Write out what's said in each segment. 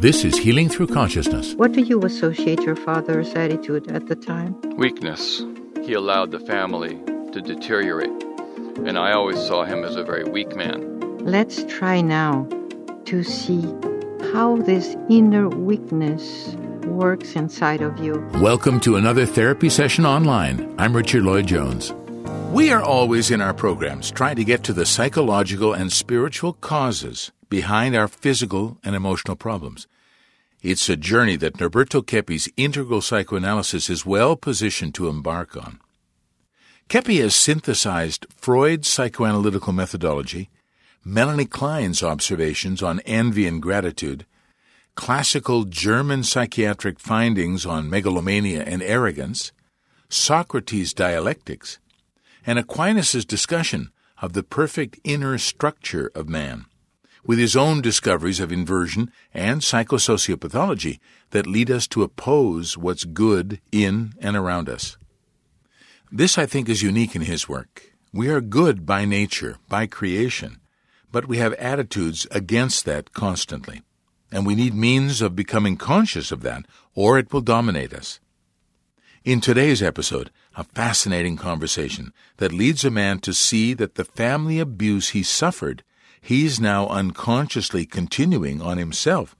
This is Healing Through Consciousness. What do you associate your father's attitude at the time? Weakness. He allowed the family to deteriorate, and I always saw him as a very weak man. Let's try now to see how this inner weakness works inside of you. Welcome to another therapy session online. I'm Richard Lloyd Jones. We are always in our programs trying to get to the psychological and spiritual causes behind our physical and emotional problems. It's a journey that Norberto Keppe's integral psychoanalysis is well positioned to embark on. Keppe has synthesized Freud's psychoanalytical methodology, Melanie Klein's observations on envy and gratitude, classical German psychiatric findings on megalomania and arrogance, Socrates' dialectics, and Aquinas' discussion of the perfect inner structure of man, with his own discoveries of inversion and psychosociopathology that lead us to oppose what's good in and around us. This, I think, is unique in his work. We are good by nature, by creation, but we have attitudes against that constantly, and we need means of becoming conscious of that, or it will dominate us. In today's episode, a fascinating conversation that leads a man to see that the family abuse he suffered, he's now unconsciously continuing on himself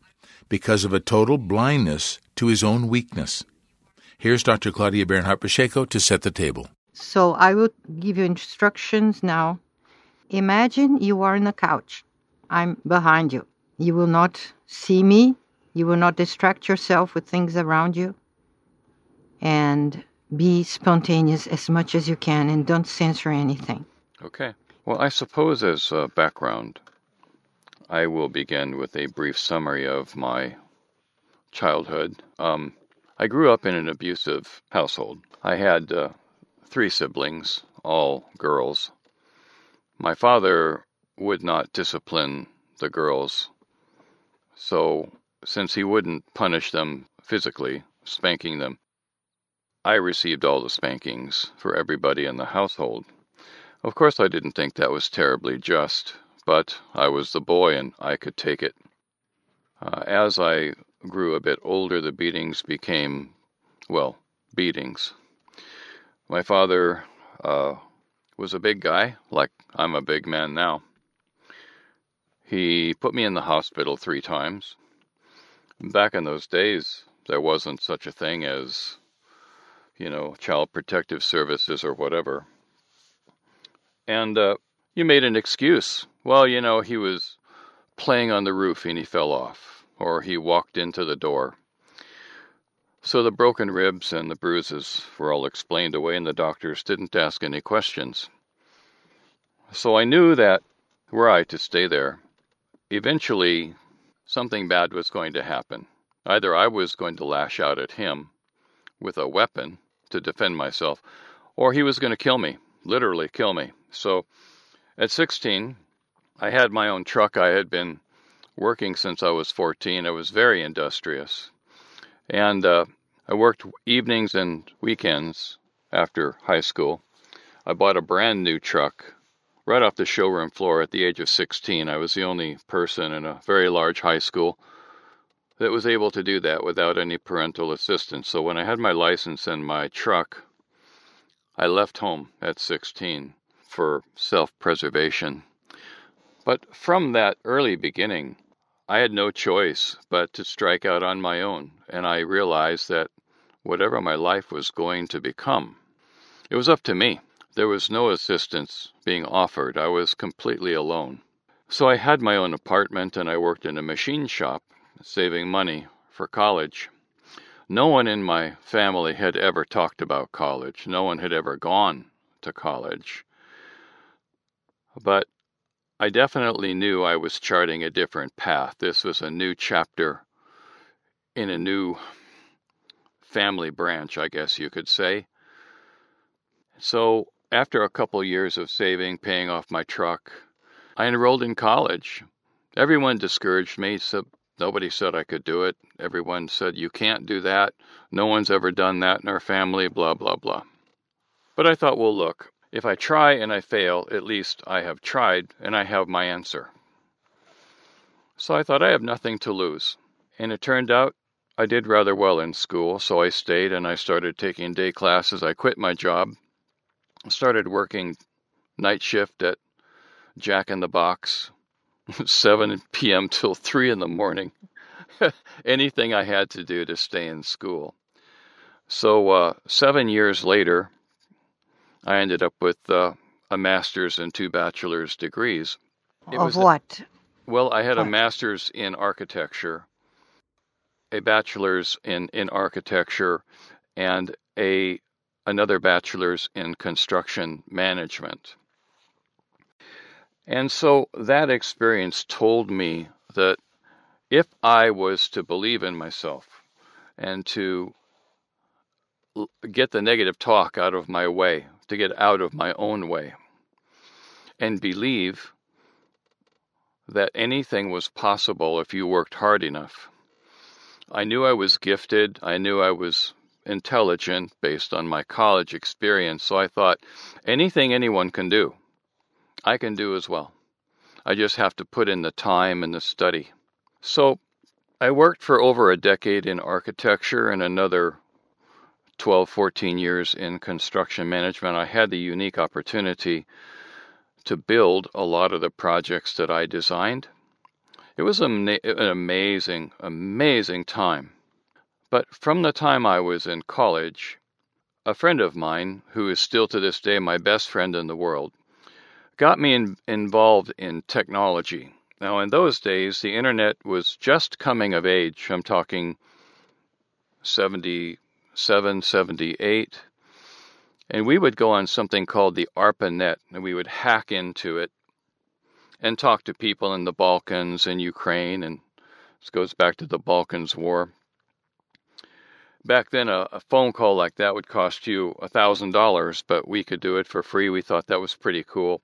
because of a total blindness to his own weakness. Here's Dr. Claudia Bernhardt Pacheco to set the table. So I will give you instructions now. Imagine you are on a couch. I'm behind you. You will not see me. You will not distract yourself with things around you. And be spontaneous as much as you can and don't censor anything. Okay. Well, I suppose as a background, I will begin with a brief summary of my childhood. Um, I grew up in an abusive household. I had uh, three siblings, all girls. My father would not discipline the girls, so since he wouldn't punish them physically, spanking them, I received all the spankings for everybody in the household. Of course, I didn't think that was terribly just, but I was the boy and I could take it. Uh, as I grew a bit older, the beatings became, well, beatings. My father uh, was a big guy, like I'm a big man now. He put me in the hospital three times. Back in those days, there wasn't such a thing as you know, child protective services or whatever. And uh, you made an excuse. Well, you know, he was playing on the roof and he fell off, or he walked into the door. So the broken ribs and the bruises were all explained away, and the doctors didn't ask any questions. So I knew that were I to stay there, eventually something bad was going to happen. Either I was going to lash out at him with a weapon, to defend myself, or he was going to kill me, literally kill me. So at 16, I had my own truck. I had been working since I was 14. I was very industrious. And uh, I worked evenings and weekends after high school. I bought a brand new truck right off the showroom floor at the age of 16. I was the only person in a very large high school that was able to do that without any parental assistance. So when I had my license and my truck, I left home at 16 for self preservation. But from that early beginning, I had no choice but to strike out on my own, and I realized that whatever my life was going to become, it was up to me. There was no assistance being offered. I was completely alone. So I had my own apartment and I worked in a machine shop saving money for college. No one in my family had ever talked about college. No one had ever gone to college. But I definitely knew I was charting a different path. This was a new chapter in a new family branch, I guess you could say. So, after a couple years of saving, paying off my truck, I enrolled in college. Everyone discouraged me, so Nobody said I could do it. Everyone said, You can't do that. No one's ever done that in our family, blah, blah, blah. But I thought, well, look, if I try and I fail, at least I have tried and I have my answer. So I thought, I have nothing to lose. And it turned out I did rather well in school, so I stayed and I started taking day classes. I quit my job, started working night shift at Jack in the Box, 7 p.m. till 3 in the morning. Anything I had to do to stay in school. So, uh, seven years later, I ended up with uh, a master's and two bachelor's degrees. It of what? Well, I had what? a master's in architecture a bachelor's in, in architecture and a another bachelor's in construction management. And so that experience told me that if I was to believe in myself and to get the negative talk out of my way, to get out of my own way, and believe that anything was possible if you worked hard enough, I knew I was gifted. I knew I was intelligent based on my college experience. So I thought anything anyone can do, I can do as well. I just have to put in the time and the study. So I worked for over a decade in architecture and another 12, 14 years in construction management. I had the unique opportunity to build a lot of the projects that I designed it was an amazing, amazing time. But from the time I was in college, a friend of mine, who is still to this day my best friend in the world, got me in, involved in technology. Now, in those days, the internet was just coming of age. I'm talking 77, 78. And we would go on something called the ARPANET, and we would hack into it and talk to people in the Balkans and Ukraine, and this goes back to the Balkans War. Back then, a, a phone call like that would cost you a thousand dollars, but we could do it for free. We thought that was pretty cool.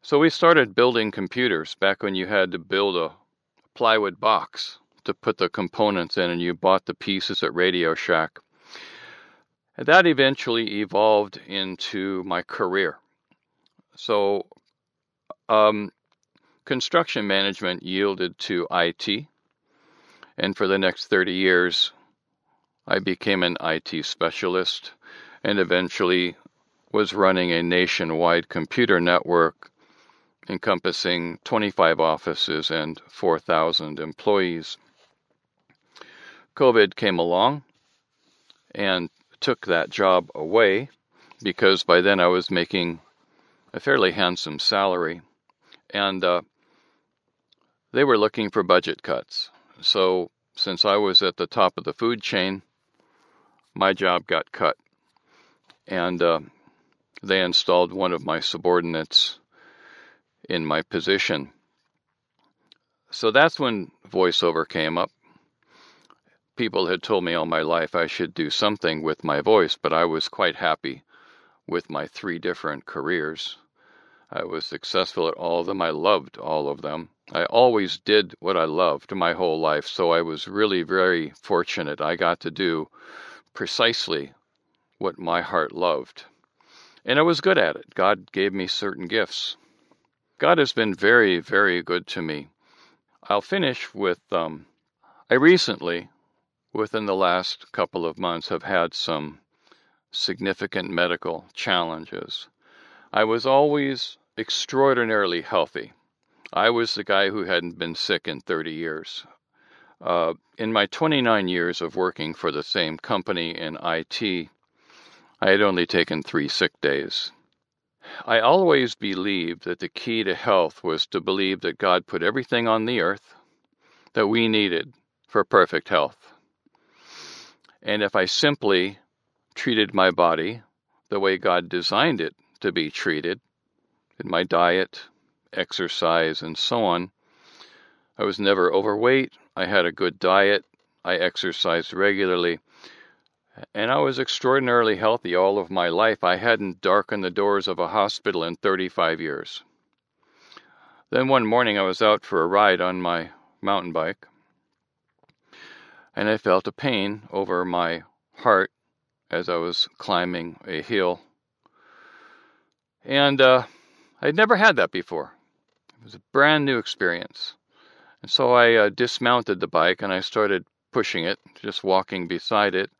So we started building computers back when you had to build a plywood box to put the components in, and you bought the pieces at Radio Shack. And that eventually evolved into my career. So, um, construction management yielded to IT, and for the next 30 years, I became an IT specialist and eventually was running a nationwide computer network encompassing 25 offices and 4,000 employees. COVID came along and took that job away because by then I was making a fairly handsome salary. And uh, they were looking for budget cuts. So, since I was at the top of the food chain, my job got cut. And uh, they installed one of my subordinates in my position. So that's when voiceover came up. People had told me all my life I should do something with my voice, but I was quite happy with my three different careers. I was successful at all of them. I loved all of them. I always did what I loved my whole life, so I was really very fortunate. I got to do precisely what my heart loved. And I was good at it. God gave me certain gifts. God has been very, very good to me. I'll finish with um, I recently, within the last couple of months, have had some significant medical challenges. I was always extraordinarily healthy. I was the guy who hadn't been sick in 30 years. Uh, in my 29 years of working for the same company in IT, I had only taken three sick days. I always believed that the key to health was to believe that God put everything on the earth that we needed for perfect health. And if I simply treated my body the way God designed it to be treated in my diet, exercise, and so on. I was never overweight. I had a good diet. I exercised regularly. And I was extraordinarily healthy all of my life. I hadn't darkened the doors of a hospital in 35 years. Then one morning I was out for a ride on my mountain bike, and I felt a pain over my heart as I was climbing a hill. And uh, I'd never had that before. It was a brand new experience. And so I uh, dismounted the bike and I started pushing it, just walking beside it.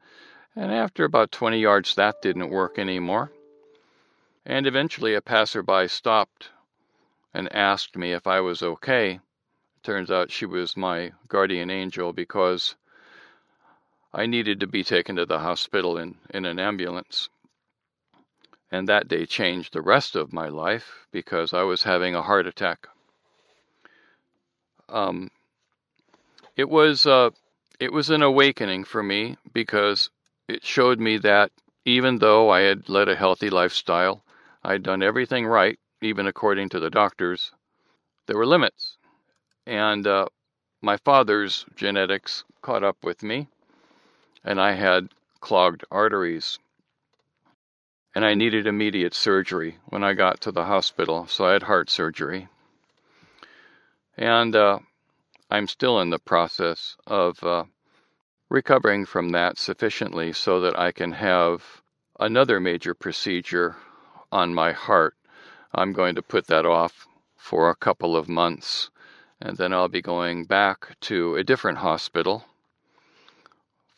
And after about 20 yards, that didn't work anymore. And eventually, a passerby stopped and asked me if I was okay. Turns out she was my guardian angel because I needed to be taken to the hospital in, in an ambulance. And that day changed the rest of my life because I was having a heart attack. Um, it was uh, it was an awakening for me because it showed me that even though I had led a healthy lifestyle, I'd done everything right, even according to the doctors. There were limits. And uh, my father's genetics caught up with me, and I had clogged arteries. And I needed immediate surgery when I got to the hospital, so I had heart surgery. And uh, I'm still in the process of uh, recovering from that sufficiently so that I can have another major procedure on my heart. I'm going to put that off for a couple of months, and then I'll be going back to a different hospital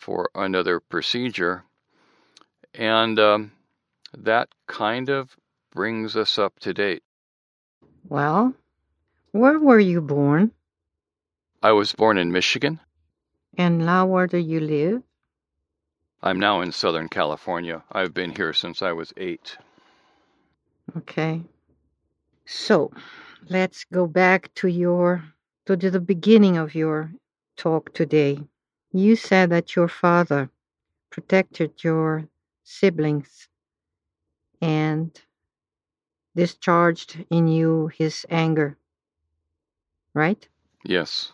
for another procedure. And um, that kind of brings us up to date. Well, where were you born? I was born in Michigan. And now where do you live? I'm now in Southern California. I've been here since I was eight. Okay. So let's go back to your to the beginning of your talk today. You said that your father protected your siblings and discharged in you his anger. Right? Yes.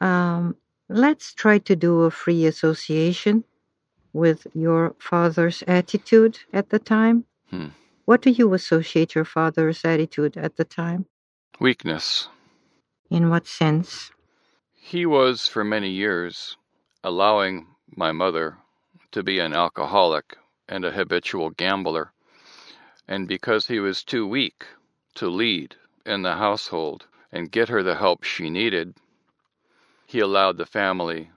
Um, let's try to do a free association with your father's attitude at the time. Hmm. What do you associate your father's attitude at the time? Weakness. In what sense? He was, for many years, allowing my mother to be an alcoholic and a habitual gambler. And because he was too weak to lead in the household and get her the help she needed, he allowed the family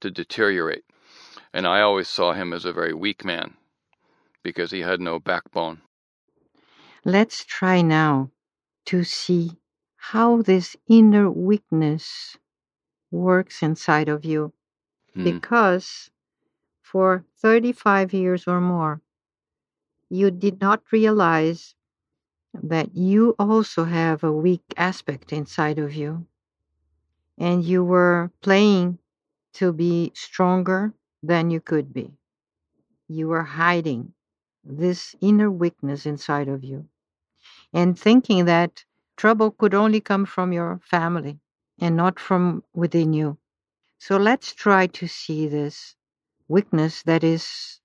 to deteriorate. And I always saw him as a very weak man because he had no backbone. Let's try now to see how this inner weakness works inside of you. Hmm. Because for 35 years or more, you did not realize that you also have a weak aspect inside of you. And you were playing to be stronger than you could be. You were hiding this inner weakness inside of you and thinking that trouble could only come from your family and not from within you. So let's try to see this weakness that is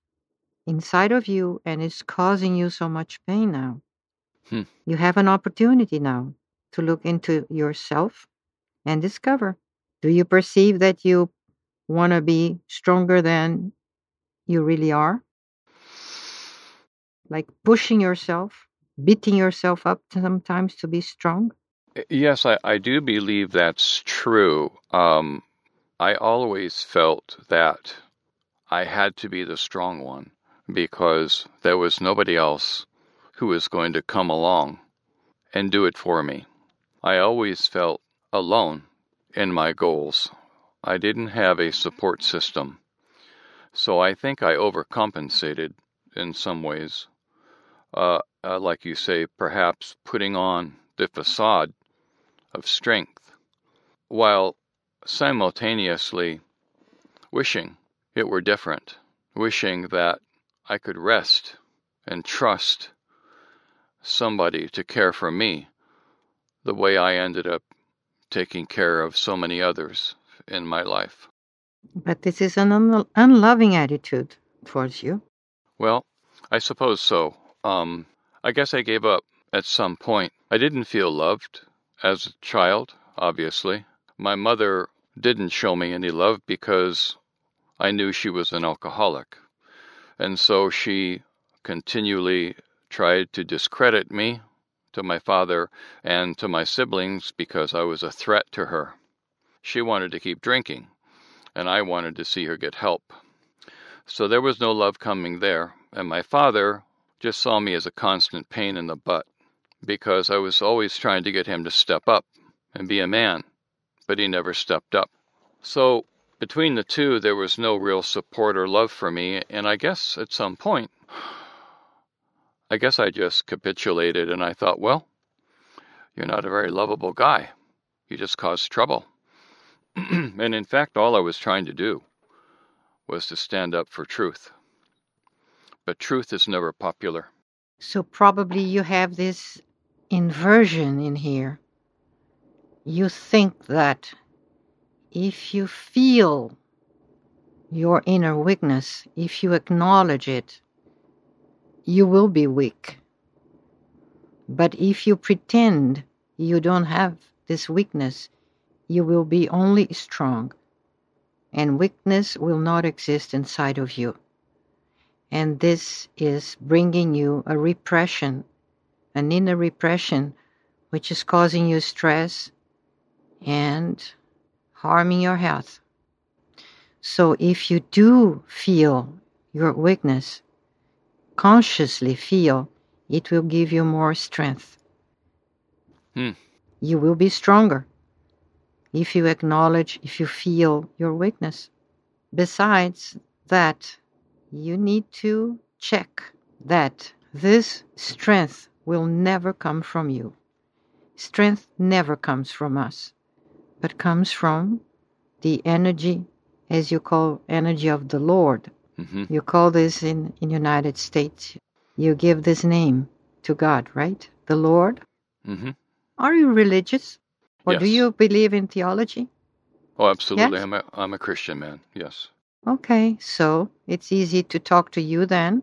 inside of you and is causing you so much pain now. Hmm. You have an opportunity now to look into yourself and discover do you perceive that you want to be stronger than you really are? Like pushing yourself, beating yourself up sometimes to be strong? Yes, I, I do believe that's true. Um, I always felt that I had to be the strong one because there was nobody else who was going to come along and do it for me. I always felt alone in my goals. I didn't have a support system. So I think I overcompensated in some ways. Uh, uh, like you say, perhaps putting on the facade of strength while simultaneously wishing it were different, wishing that I could rest and trust somebody to care for me the way I ended up taking care of so many others in my life. But this is an un- unloving attitude towards you. Well, I suppose so. Um, I guess I gave up at some point. I didn't feel loved as a child, obviously. My mother didn't show me any love because I knew she was an alcoholic. And so she continually tried to discredit me, to my father and to my siblings because I was a threat to her. She wanted to keep drinking, and I wanted to see her get help. So there was no love coming there, and my father just saw me as a constant pain in the butt because I was always trying to get him to step up and be a man, but he never stepped up. So between the two, there was no real support or love for me, and I guess at some point, I guess I just capitulated and I thought, well, you're not a very lovable guy. You just caused trouble. and in fact, all I was trying to do was to stand up for truth. But truth is never popular. So probably you have this inversion in here. You think that if you feel your inner weakness, if you acknowledge it, you will be weak. But if you pretend you don't have this weakness, you will be only strong, and weakness will not exist inside of you. And this is bringing you a repression, an inner repression, which is causing you stress and harming your health. So if you do feel your weakness, consciously feel, it will give you more strength. Hmm. You will be stronger if you acknowledge, if you feel your weakness. Besides that, you need to check that this strength will never come from you. Strength never comes from us but comes from the energy, as you call energy of the Lord. Mm-hmm. You call this in in United States. You give this name to God, right? The Lord. Mm-hmm. Are you religious, or yes. do you believe in theology? Oh, absolutely. Yes? I'm a I'm a Christian man. Yes. Okay, so it's easy to talk to you then,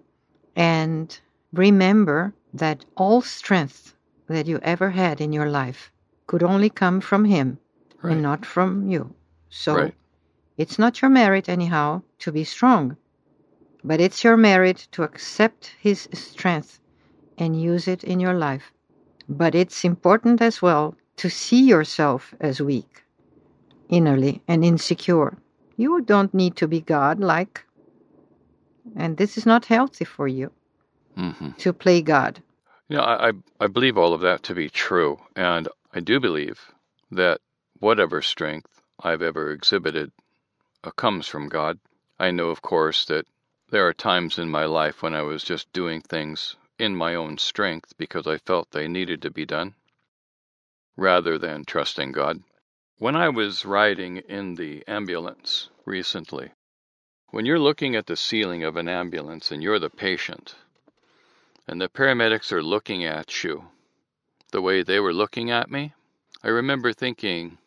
and remember that all strength that you ever had in your life could only come from Him Right. and not from you. So Right. it's not your merit, anyhow, to be strong, but it's your merit to accept His strength and use it in your life. But it's important as well to see yourself as weak, innerly, and insecure. You don't need to be God like, and this is not healthy for you Mm-hmm. to play God. You know, I, I I believe all of that to be true, and I do believe that whatever strength I've ever exhibited uh, comes from God. I know, of course, that there are times in my life when I was just doing things in my own strength because I felt they needed to be done, rather than trusting God. When I was riding in the ambulance recently, when you're looking at the ceiling of an ambulance and you're the patient, and the paramedics are looking at you the way they were looking at me, I remember thinking,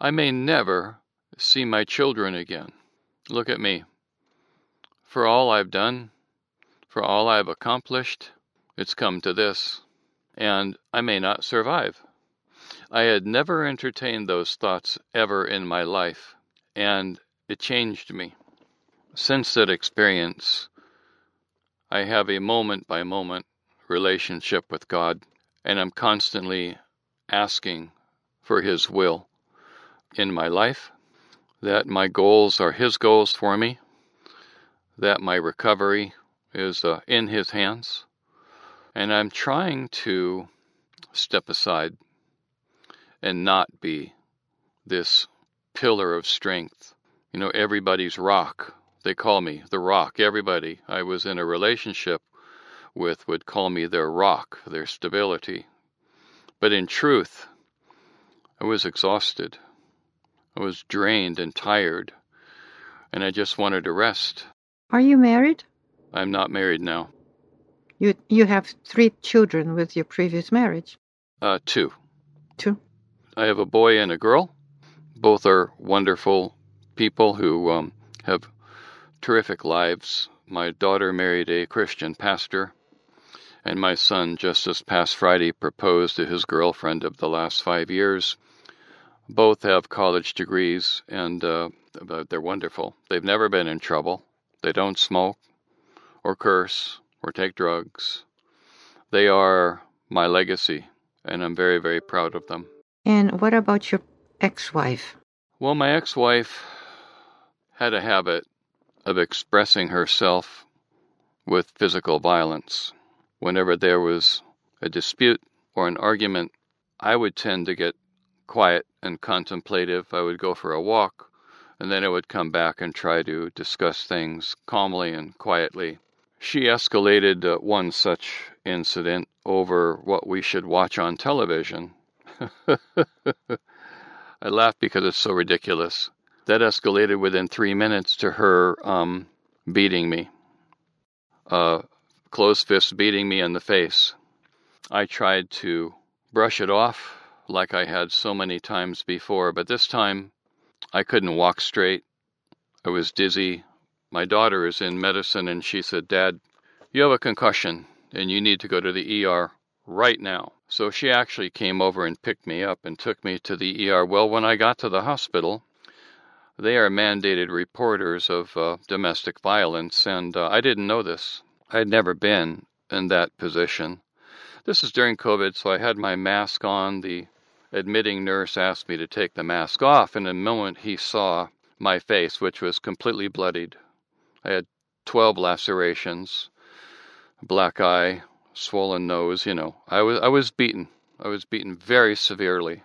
I may never see my children again. Look at me. For all I've done, for all I've accomplished, it's come to this, and I may not survive. I had never entertained those thoughts ever in my life, and it changed me. Since that experience, I have a moment by moment relationship with God, and I'm constantly asking for His will in my life, that my goals are His goals for me, that my recovery is uh, in His hands, and I'm trying to step aside and not be this pillar of strength. You know, everybody's rock. They call me the rock. Everybody I was in a relationship with would call me their rock, their stability. But in truth, I was exhausted. I was drained and tired, and I just wanted to rest. Are you married? I'm not married now. You you have three children with your previous marriage. Uh, two. Two. I have a boy and a girl. Both are wonderful people who um, have terrific lives. My daughter married a Christian pastor, and my son, just this past Friday, proposed to his girlfriend of the last five years. Both have college degrees, and uh, they're wonderful. They've never been in trouble. They don't smoke, or curse, or take drugs. They are my legacy and I'm very, very proud of them. And what about your ex wife? Well, my ex wife had a habit of expressing herself with physical violence. Whenever there was a dispute or an argument, I would tend to get quiet and contemplative. I would go for a walk, and then I would come back and try to discuss things calmly and quietly. She escalated uh, one such incident over what we should watch on television. I laugh because it's so ridiculous. That escalated within three minutes to her um, beating me. Uh, closed fist beating me in the face. I tried to brush it off like I had so many times before, but this time I couldn't walk straight. I was dizzy. My daughter is in medicine and she said, Dad, you have a concussion and you need to go to the ER right now. So she actually came over and picked me up and took me to the ER. Well, when I got to the hospital, they are mandated reporters of uh, domestic violence, and uh, I didn't know this. I had never been in that position. This is during COVID, so I had my mask on. The admitting nurse asked me to take the mask off, and in a moment he saw my face, which was completely bloodied. I had 12 lacerations, black eye, swollen nose, you know. I was I was beaten. I was beaten very severely.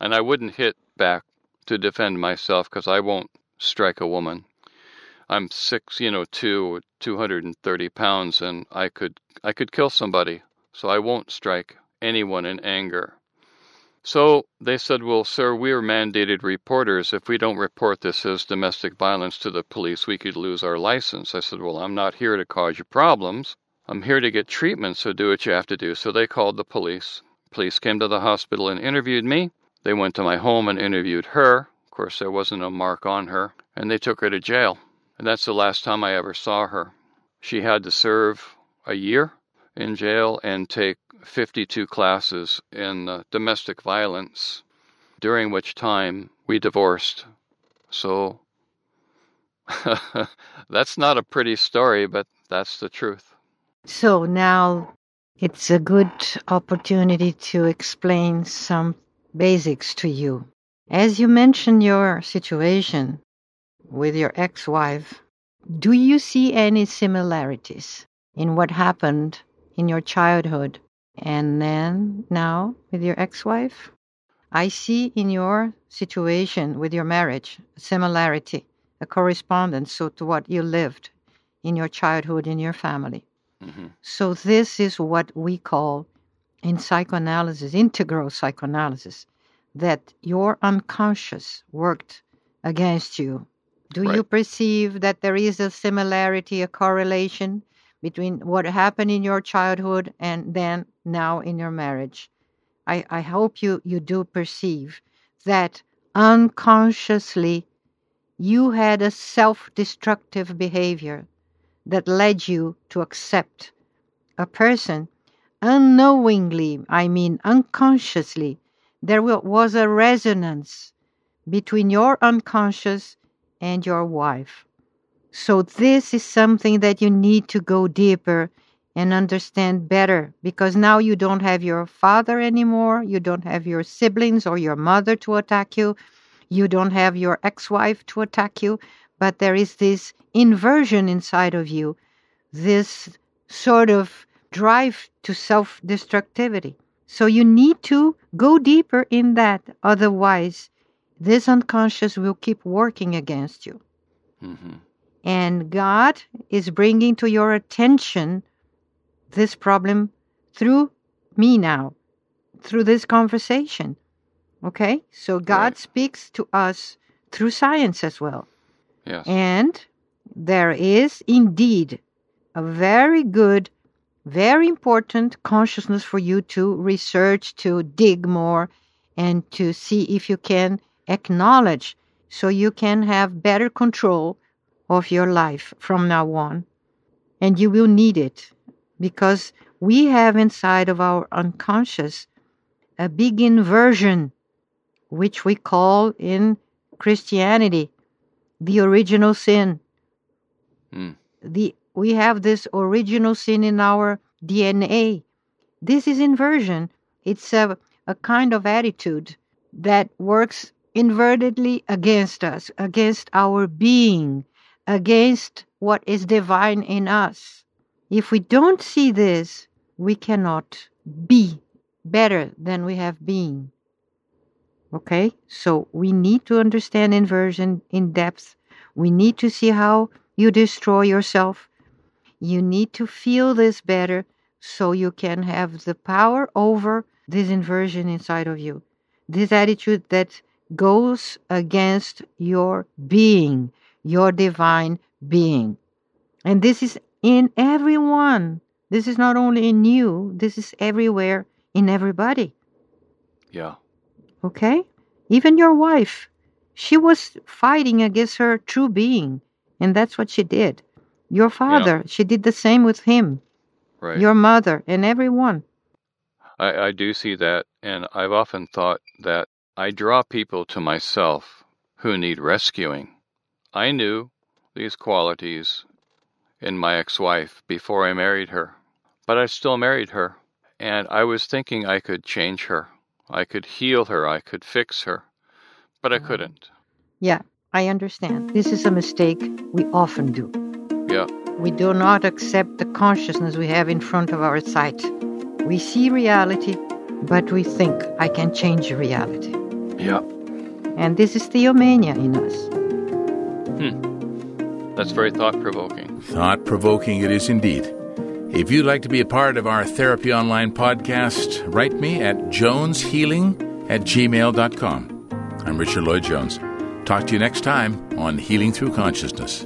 And I wouldn't hit back to defend myself because I won't strike a woman. I'm six, you know, two, 230 pounds, and I could I could kill somebody, so I won't strike anyone in anger. So they said, Well, sir, we are mandated reporters. If we don't report this as domestic violence to the police, we could lose our license. I said, Well, I'm not here to cause you problems. I'm here to get treatment, so do what you have to do. So they called the police. Police came to the hospital and interviewed me. They went to my home and interviewed her. Of course, there wasn't a mark on her. And they took her to jail. And that's the last time I ever saw her. She had to serve a year in jail and take 52 classes in uh, domestic violence, during which time we divorced. So that's not a pretty story, but that's the truth. So now it's a good opportunity to explain some basics to you. As you mentioned your situation with your ex wife, do you see any similarities in what happened in your childhood and then now with your ex wife? I see in your situation with your marriage a similarity, a correspondence so to what you lived in your childhood in your family. Mm-hmm. So, this is what we call in psychoanalysis, integral psychoanalysis, that your unconscious worked against you. Do right. you perceive that there is a similarity, a correlation between what happened in your childhood and then now in your marriage? I, I hope you, you do perceive that unconsciously you had a self destructive behavior that led you to accept a person unknowingly, I mean unconsciously, there was a resonance between your unconscious and your wife. So, this is something that you need to go deeper and understand better because now you don't have your father anymore, you don't have your siblings or your mother to attack you, you don't have your ex wife to attack you, but there is this inversion inside of you, this sort of drive to self destructivity. So you need to go deeper in that. Otherwise, this unconscious will keep working against you. Mm-hmm. And God is bringing to your attention this problem through me now, through this conversation. Okay? So God right. speaks to us through science as well. Yes. And there is indeed a very good, very important consciousness for you to research, to dig more, and to see if you can acknowledge so you can have better control of your life from now on. And you will need it because we have inside of our unconscious a big inversion, which we call in Christianity the original sin. Mm. The we have this original sin in our DNA. This is inversion. It's a, a kind of attitude that works invertedly against us, against our being, against what is divine in us. If we don't see this, we cannot be better than we have been. Okay? So we need to understand inversion in depth. We need to see how you destroy yourself. You need to feel this better so you can have the power over this inversion inside of you. This attitude that goes against your being, your divine being. And this is in everyone. This is not only in you, this is everywhere in everybody. Yeah. Okay? Even your wife. She was fighting against her true being, and that's what she did. Your father, yeah. she did the same with him. Right. Your mother, and everyone. I, I do see that, and I've often thought that I draw people to myself who need rescuing. I knew these qualities in my ex wife before I married her, but I still married her, and I was thinking I could change her. I could heal her, I could fix her, but I couldn't. Yeah, I understand. This is a mistake we often do. Yeah. We do not accept the consciousness we have in front of our sight. We see reality, but we think I can change reality. Yeah. And this is theomania in us. Hmm. That's very thought provoking. Thought provoking it is indeed. If you'd like to be a part of our Therapy Online podcast, write me at joneshealing at gmail.com. I'm Richard Lloyd Jones. Talk to you next time on Healing Through Consciousness.